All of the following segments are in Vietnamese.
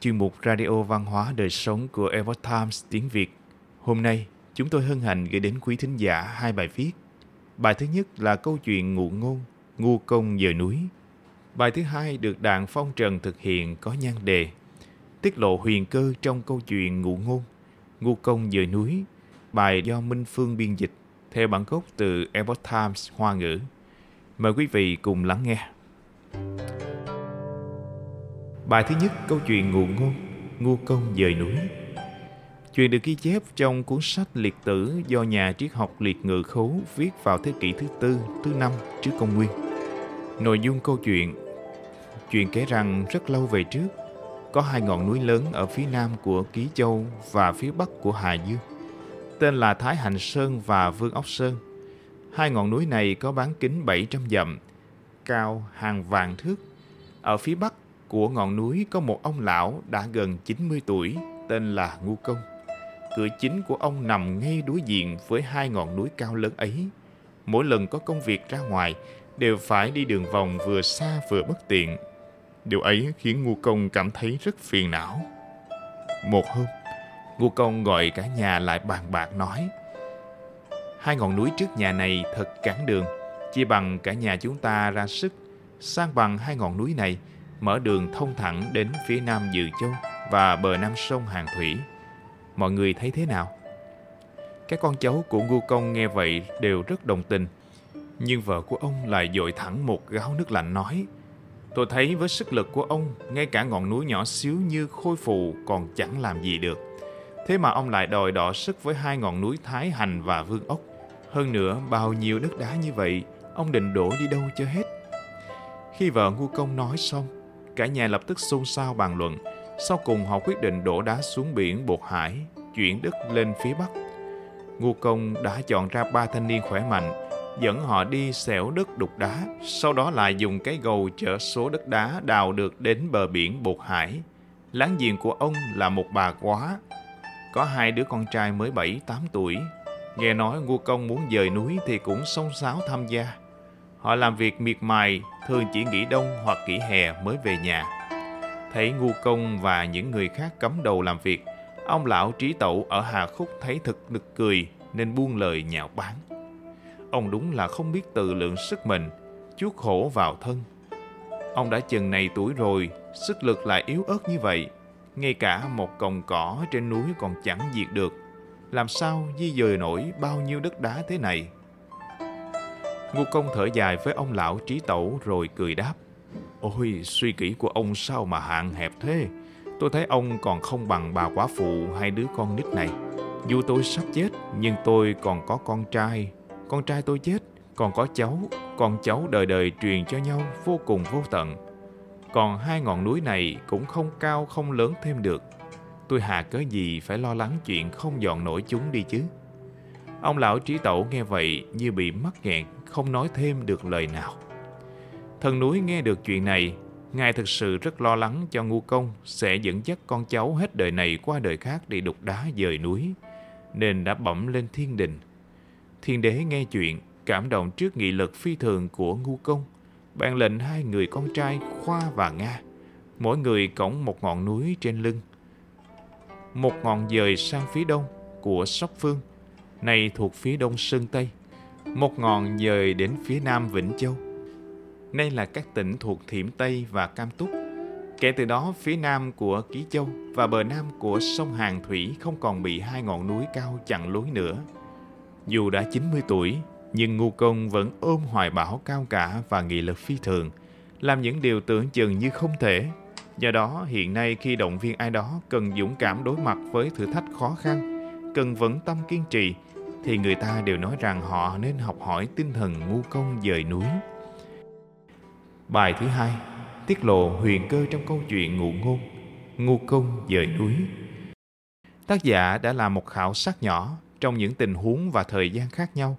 chuyên mục Radio Văn hóa Đời Sống của Epoch Times tiếng Việt. Hôm nay, chúng tôi hân hạnh gửi đến quý thính giả hai bài viết. Bài thứ nhất là câu chuyện ngụ ngôn, ngu công giờ núi. Bài thứ hai được Đảng Phong Trần thực hiện có nhan đề Tiết lộ huyền cơ trong câu chuyện ngụ ngôn, ngu công giờ núi. Bài do Minh Phương biên dịch theo bản gốc từ Epoch Times Hoa ngữ. Mời quý vị cùng lắng nghe. Bài thứ nhất câu chuyện ngụ ngôn, ngu công dời núi. Chuyện được ghi chép trong cuốn sách Liệt tử do nhà triết học Liệt Ngự Khấu viết vào thế kỷ thứ tư, thứ năm trước công nguyên. Nội dung câu chuyện Chuyện kể rằng rất lâu về trước, có hai ngọn núi lớn ở phía nam của Ký Châu và phía bắc của Hà Dương, tên là Thái Hành Sơn và Vương Ốc Sơn. Hai ngọn núi này có bán kính 700 dặm, cao hàng vạn thước. Ở phía bắc của ngọn núi có một ông lão đã gần 90 tuổi, tên là Ngu Công. Cửa chính của ông nằm ngay đối diện với hai ngọn núi cao lớn ấy. Mỗi lần có công việc ra ngoài, đều phải đi đường vòng vừa xa vừa bất tiện. Điều ấy khiến Ngu Công cảm thấy rất phiền não. Một hôm, Ngu Công gọi cả nhà lại bàn bạc nói Hai ngọn núi trước nhà này thật cản đường, chia bằng cả nhà chúng ta ra sức, sang bằng hai ngọn núi này, mở đường thông thẳng đến phía nam Dự Châu và bờ nam sông Hàng Thủy. Mọi người thấy thế nào? Các con cháu của Ngu Công nghe vậy đều rất đồng tình. Nhưng vợ của ông lại dội thẳng một gáo nước lạnh nói Tôi thấy với sức lực của ông, ngay cả ngọn núi nhỏ xíu như khôi phù còn chẳng làm gì được. Thế mà ông lại đòi đọ sức với hai ngọn núi Thái Hành và Vương Ốc. Hơn nữa, bao nhiêu đất đá như vậy, ông định đổ đi đâu cho hết. Khi vợ Ngu Công nói xong, cả nhà lập tức xôn xao bàn luận. Sau cùng họ quyết định đổ đá xuống biển Bột Hải, chuyển đất lên phía Bắc. ngô Công đã chọn ra ba thanh niên khỏe mạnh, dẫn họ đi xẻo đất đục đá, sau đó lại dùng cái gầu chở số đất đá đào được đến bờ biển Bột Hải. Láng giềng của ông là một bà quá, có hai đứa con trai mới 7-8 tuổi. Nghe nói ngô Công muốn dời núi thì cũng xông xáo tham gia. Họ làm việc miệt mài, thường chỉ nghỉ đông hoặc nghỉ hè mới về nhà. Thấy Ngu Công và những người khác cấm đầu làm việc, ông lão trí tẩu ở Hà Khúc thấy thật nực cười nên buông lời nhạo báng. Ông đúng là không biết tự lượng sức mình, chuốc khổ vào thân. Ông đã chừng này tuổi rồi, sức lực lại yếu ớt như vậy. Ngay cả một cọng cỏ trên núi còn chẳng diệt được. Làm sao di dời nổi bao nhiêu đất đá thế này? Ngô công thở dài với ông lão trí tẩu rồi cười đáp. Ôi, suy nghĩ của ông sao mà hạn hẹp thế? Tôi thấy ông còn không bằng bà quả phụ hai đứa con nít này. Dù tôi sắp chết, nhưng tôi còn có con trai. Con trai tôi chết, còn có cháu, con cháu đời đời truyền cho nhau vô cùng vô tận. Còn hai ngọn núi này cũng không cao không lớn thêm được. Tôi hà cớ gì phải lo lắng chuyện không dọn nổi chúng đi chứ. Ông lão trí tẩu nghe vậy như bị mắc nghẹn, không nói thêm được lời nào. Thần núi nghe được chuyện này, Ngài thực sự rất lo lắng cho ngu công sẽ dẫn dắt con cháu hết đời này qua đời khác để đục đá dời núi, nên đã bẩm lên thiên đình. Thiên đế nghe chuyện, cảm động trước nghị lực phi thường của ngu công, ban lệnh hai người con trai Khoa và Nga, mỗi người cõng một ngọn núi trên lưng. Một ngọn dời sang phía đông của Sóc Phương, này thuộc phía đông Sơn Tây, một ngọn dời đến phía nam Vĩnh Châu. Nay là các tỉnh thuộc Thiểm Tây và Cam Túc. Kể từ đó, phía nam của Ký Châu và bờ nam của sông Hàng Thủy không còn bị hai ngọn núi cao chặn lối nữa. Dù đã 90 tuổi, nhưng Ngu Công vẫn ôm hoài bão cao cả và nghị lực phi thường, làm những điều tưởng chừng như không thể. Do đó, hiện nay khi động viên ai đó cần dũng cảm đối mặt với thử thách khó khăn, cần vững tâm kiên trì, thì người ta đều nói rằng họ nên học hỏi tinh thần ngu công dời núi. Bài thứ hai, tiết lộ huyền cơ trong câu chuyện ngụ ngôn, ngu công dời núi. Tác giả đã làm một khảo sát nhỏ trong những tình huống và thời gian khác nhau,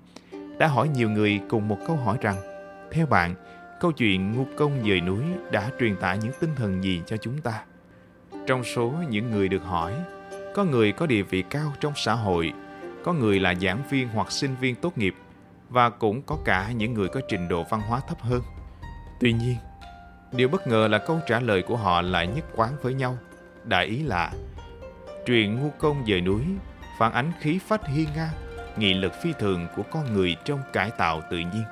đã hỏi nhiều người cùng một câu hỏi rằng, theo bạn, câu chuyện ngu công dời núi đã truyền tải những tinh thần gì cho chúng ta? Trong số những người được hỏi, có người có địa vị cao trong xã hội, có người là giảng viên hoặc sinh viên tốt nghiệp và cũng có cả những người có trình độ văn hóa thấp hơn. Tuy nhiên, điều bất ngờ là câu trả lời của họ lại nhất quán với nhau, đại ý là Truyện ngu công dời núi phản ánh khí phách hiên ngang, nghị lực phi thường của con người trong cải tạo tự nhiên.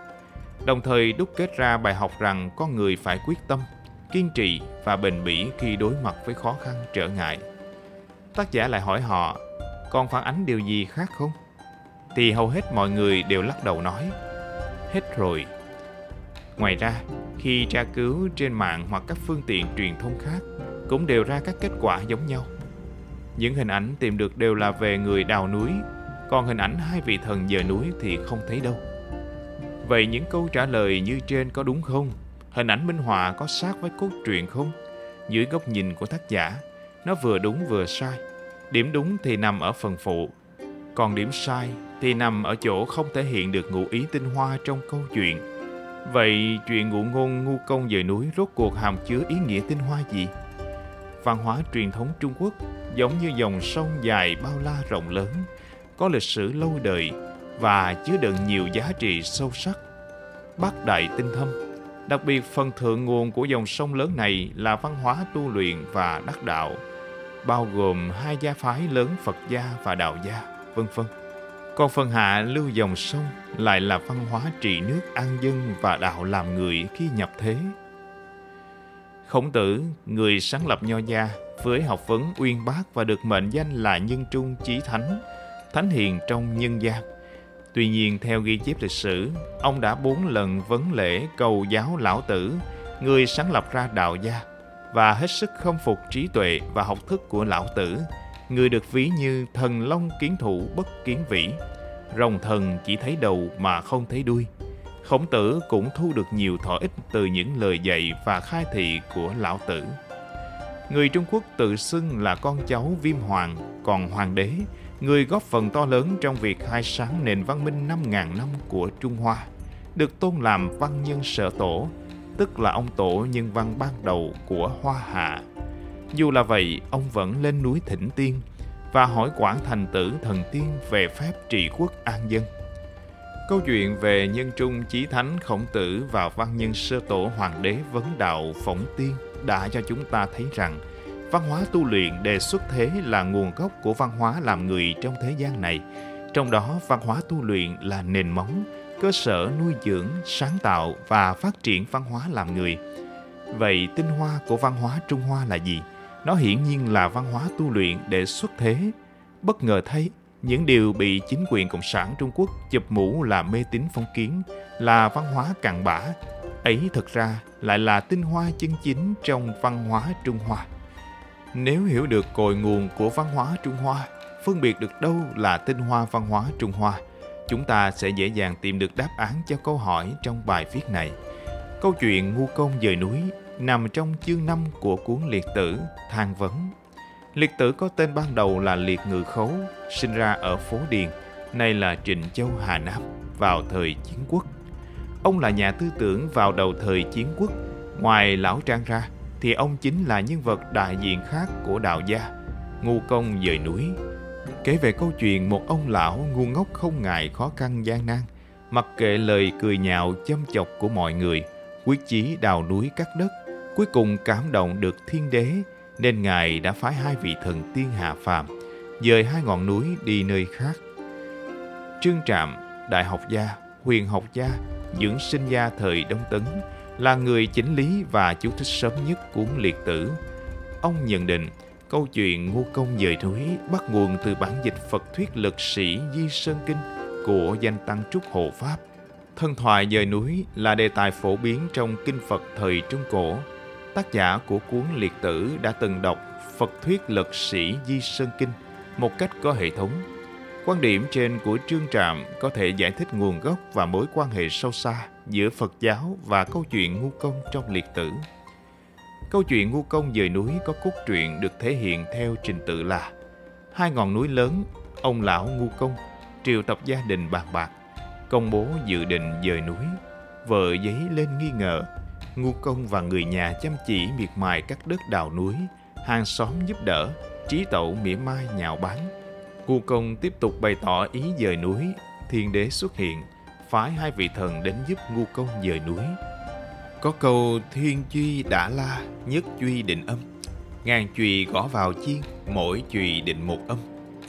Đồng thời đúc kết ra bài học rằng con người phải quyết tâm, kiên trì và bền bỉ khi đối mặt với khó khăn trở ngại. Tác giả lại hỏi họ, còn phản ánh điều gì khác không? Thì hầu hết mọi người đều lắc đầu nói, hết rồi. Ngoài ra, khi tra cứu trên mạng hoặc các phương tiện truyền thông khác cũng đều ra các kết quả giống nhau. Những hình ảnh tìm được đều là về người đào núi, còn hình ảnh hai vị thần dời núi thì không thấy đâu. Vậy những câu trả lời như trên có đúng không? Hình ảnh minh họa có sát với cốt truyện không? Dưới góc nhìn của tác giả, nó vừa đúng vừa sai. Điểm đúng thì nằm ở phần phụ, còn điểm sai thì nằm ở chỗ không thể hiện được ngụ ý tinh hoa trong câu chuyện. Vậy chuyện ngụ ngôn ngu công dời núi rốt cuộc hàm chứa ý nghĩa tinh hoa gì? Văn hóa truyền thống Trung Quốc giống như dòng sông dài bao la rộng lớn, có lịch sử lâu đời và chứa đựng nhiều giá trị sâu sắc. Bác đại tinh thâm, đặc biệt phần thượng nguồn của dòng sông lớn này là văn hóa tu luyện và đắc đạo, bao gồm hai gia phái lớn Phật gia và Đạo gia, vân vân. Còn phần hạ lưu dòng sông lại là văn hóa trị nước an dân và đạo làm người khi nhập thế. Khổng tử, người sáng lập nho gia, với học vấn uyên bác và được mệnh danh là nhân trung chí thánh, thánh hiền trong nhân gian. Tuy nhiên, theo ghi chép lịch sử, ông đã bốn lần vấn lễ cầu giáo lão tử, người sáng lập ra đạo gia, và hết sức khâm phục trí tuệ và học thức của lão tử, người được ví như thần long kiến thủ bất kiến vĩ. Rồng thần chỉ thấy đầu mà không thấy đuôi. Khổng tử cũng thu được nhiều thọ ích từ những lời dạy và khai thị của lão tử. Người Trung Quốc tự xưng là con cháu Viêm Hoàng, còn Hoàng đế, người góp phần to lớn trong việc khai sáng nền văn minh 5.000 năm của Trung Hoa, được tôn làm văn nhân sở tổ, tức là ông tổ nhân văn ban đầu của Hoa Hạ. Dù là vậy, ông vẫn lên núi thỉnh tiên và hỏi quản thành tử thần tiên về phép trị quốc an dân. Câu chuyện về nhân trung chí thánh khổng tử và văn nhân sơ tổ hoàng đế vấn đạo phỏng tiên đã cho chúng ta thấy rằng văn hóa tu luyện đề xuất thế là nguồn gốc của văn hóa làm người trong thế gian này. Trong đó, văn hóa tu luyện là nền móng, cơ sở nuôi dưỡng, sáng tạo và phát triển văn hóa làm người. Vậy tinh hoa của văn hóa Trung Hoa là gì? Nó hiển nhiên là văn hóa tu luyện để xuất thế. Bất ngờ thấy, những điều bị chính quyền Cộng sản Trung Quốc chụp mũ là mê tín phong kiến, là văn hóa cặn bã, ấy thực ra lại là tinh hoa chân chính trong văn hóa Trung Hoa. Nếu hiểu được cội nguồn của văn hóa Trung Hoa, phân biệt được đâu là tinh hoa văn hóa Trung Hoa, chúng ta sẽ dễ dàng tìm được đáp án cho câu hỏi trong bài viết này. Câu chuyện ngu công dời núi nằm trong chương 5 của cuốn liệt tử Thang Vấn. Liệt tử có tên ban đầu là Liệt Ngự Khấu, sinh ra ở phố Điền, nay là Trịnh Châu Hà Nam, vào thời chiến quốc. Ông là nhà tư tưởng vào đầu thời chiến quốc. Ngoài Lão Trang ra, thì ông chính là nhân vật đại diện khác của đạo gia, ngu công dời núi. Kể về câu chuyện một ông lão ngu ngốc không ngại khó khăn gian nan, mặc kệ lời cười nhạo châm chọc của mọi người, quyết chí đào núi cắt đất, cuối cùng cảm động được thiên đế, nên Ngài đã phái hai vị thần tiên hạ phàm, dời hai ngọn núi đi nơi khác. Trương Trạm, đại học gia, huyền học gia, dưỡng sinh gia thời Đông Tấn, là người chỉnh lý và chú thích sớm nhất cuốn liệt tử. Ông nhận định câu chuyện ngu công dời núi bắt nguồn từ bản dịch Phật thuyết lực sĩ Di Sơn Kinh của danh tăng Trúc Hộ Pháp. Thân thoại dời núi là đề tài phổ biến trong kinh Phật thời Trung Cổ. Tác giả của cuốn liệt tử đã từng đọc Phật thuyết lực sĩ Di Sơn Kinh một cách có hệ thống. Quan điểm trên của Trương Trạm có thể giải thích nguồn gốc và mối quan hệ sâu xa giữa Phật giáo và câu chuyện ngu công trong liệt tử. Câu chuyện ngu công dời núi có cốt truyện được thể hiện theo trình tự là Hai ngọn núi lớn, ông lão ngu công, triều tập gia đình bàn bạc, công bố dự định dời núi. Vợ giấy lên nghi ngờ, ngu công và người nhà chăm chỉ miệt mài cắt đất đào núi, hàng xóm giúp đỡ, trí tẩu mỉa mai nhạo báng. Ngu công tiếp tục bày tỏ ý dời núi, thiên đế xuất hiện – phái hai vị thần đến giúp ngu công dời núi. Có câu thiên duy đã la, nhất duy định âm. Ngàn chùy gõ vào chiên, mỗi chùy định một âm.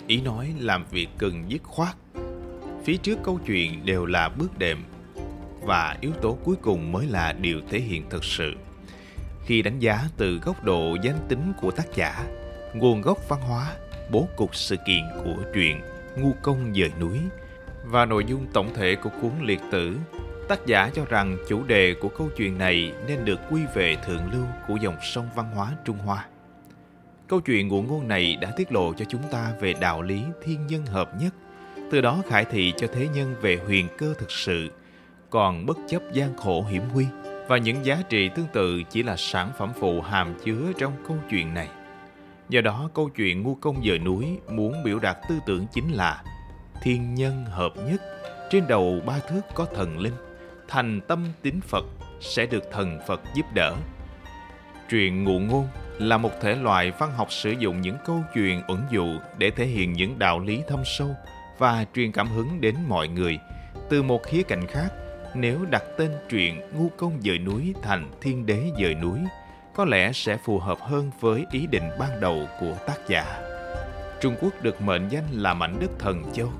Ý nói làm việc cần dứt khoát. Phía trước câu chuyện đều là bước đệm và yếu tố cuối cùng mới là điều thể hiện thực sự. Khi đánh giá từ góc độ danh tính của tác giả, nguồn gốc văn hóa, bố cục sự kiện của truyện Ngu công dời núi và nội dung tổng thể của cuốn liệt tử, tác giả cho rằng chủ đề của câu chuyện này nên được quy về thượng lưu của dòng sông văn hóa Trung Hoa. Câu chuyện ngụ ngôn này đã tiết lộ cho chúng ta về đạo lý thiên nhân hợp nhất, từ đó khải thị cho thế nhân về huyền cơ thực sự, còn bất chấp gian khổ hiểm nguy và những giá trị tương tự chỉ là sản phẩm phụ hàm chứa trong câu chuyện này. Do đó, câu chuyện ngu công dời núi muốn biểu đạt tư tưởng chính là thiên nhân hợp nhất, trên đầu ba thước có thần linh, thành tâm tín Phật sẽ được thần Phật giúp đỡ. Truyện ngụ ngôn là một thể loại văn học sử dụng những câu chuyện ẩn dụ để thể hiện những đạo lý thâm sâu và truyền cảm hứng đến mọi người. Từ một khía cạnh khác, nếu đặt tên truyện Ngu công dời núi thành Thiên đế dời núi, có lẽ sẽ phù hợp hơn với ý định ban đầu của tác giả. Trung Quốc được mệnh danh là mảnh đất thần châu.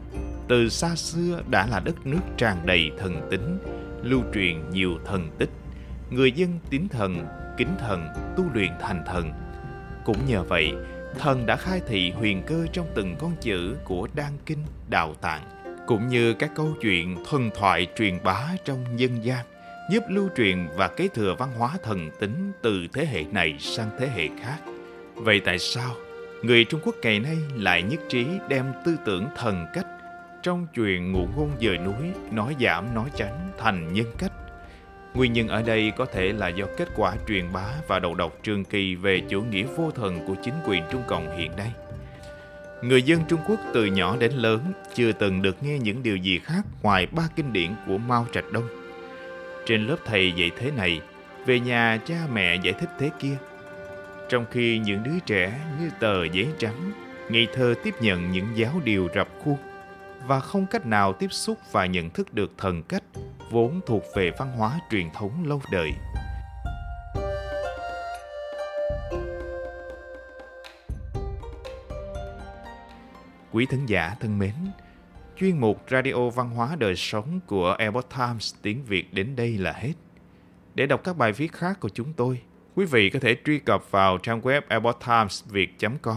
Từ xa xưa đã là đất nước tràn đầy thần tính, lưu truyền nhiều thần tích. Người dân tín thần, kính thần, tu luyện thành thần. Cũng nhờ vậy, thần đã khai thị huyền cơ trong từng con chữ của đan kinh, đạo tạng, cũng như các câu chuyện thần thoại truyền bá trong dân gian, giúp lưu truyền và kế thừa văn hóa thần tính từ thế hệ này sang thế hệ khác. Vậy tại sao người Trung Quốc ngày nay lại nhất trí đem tư tưởng thần cách trong chuyện ngụ ngôn dời núi nói giảm nói tránh thành nhân cách Nguyên nhân ở đây có thể là do kết quả truyền bá và đầu độc trường kỳ về chủ nghĩa vô thần của chính quyền Trung Cộng hiện nay. Người dân Trung Quốc từ nhỏ đến lớn chưa từng được nghe những điều gì khác ngoài ba kinh điển của Mao Trạch Đông. Trên lớp thầy dạy thế này, về nhà cha mẹ giải thích thế kia. Trong khi những đứa trẻ như tờ giấy trắng, ngây thơ tiếp nhận những giáo điều rập khuôn và không cách nào tiếp xúc và nhận thức được thần cách vốn thuộc về văn hóa truyền thống lâu đời. Quý thính giả thân mến, chuyên mục Radio Văn hóa Đời Sống của Epoch Times tiếng Việt đến đây là hết. Để đọc các bài viết khác của chúng tôi, quý vị có thể truy cập vào trang web epochtimesviet.com.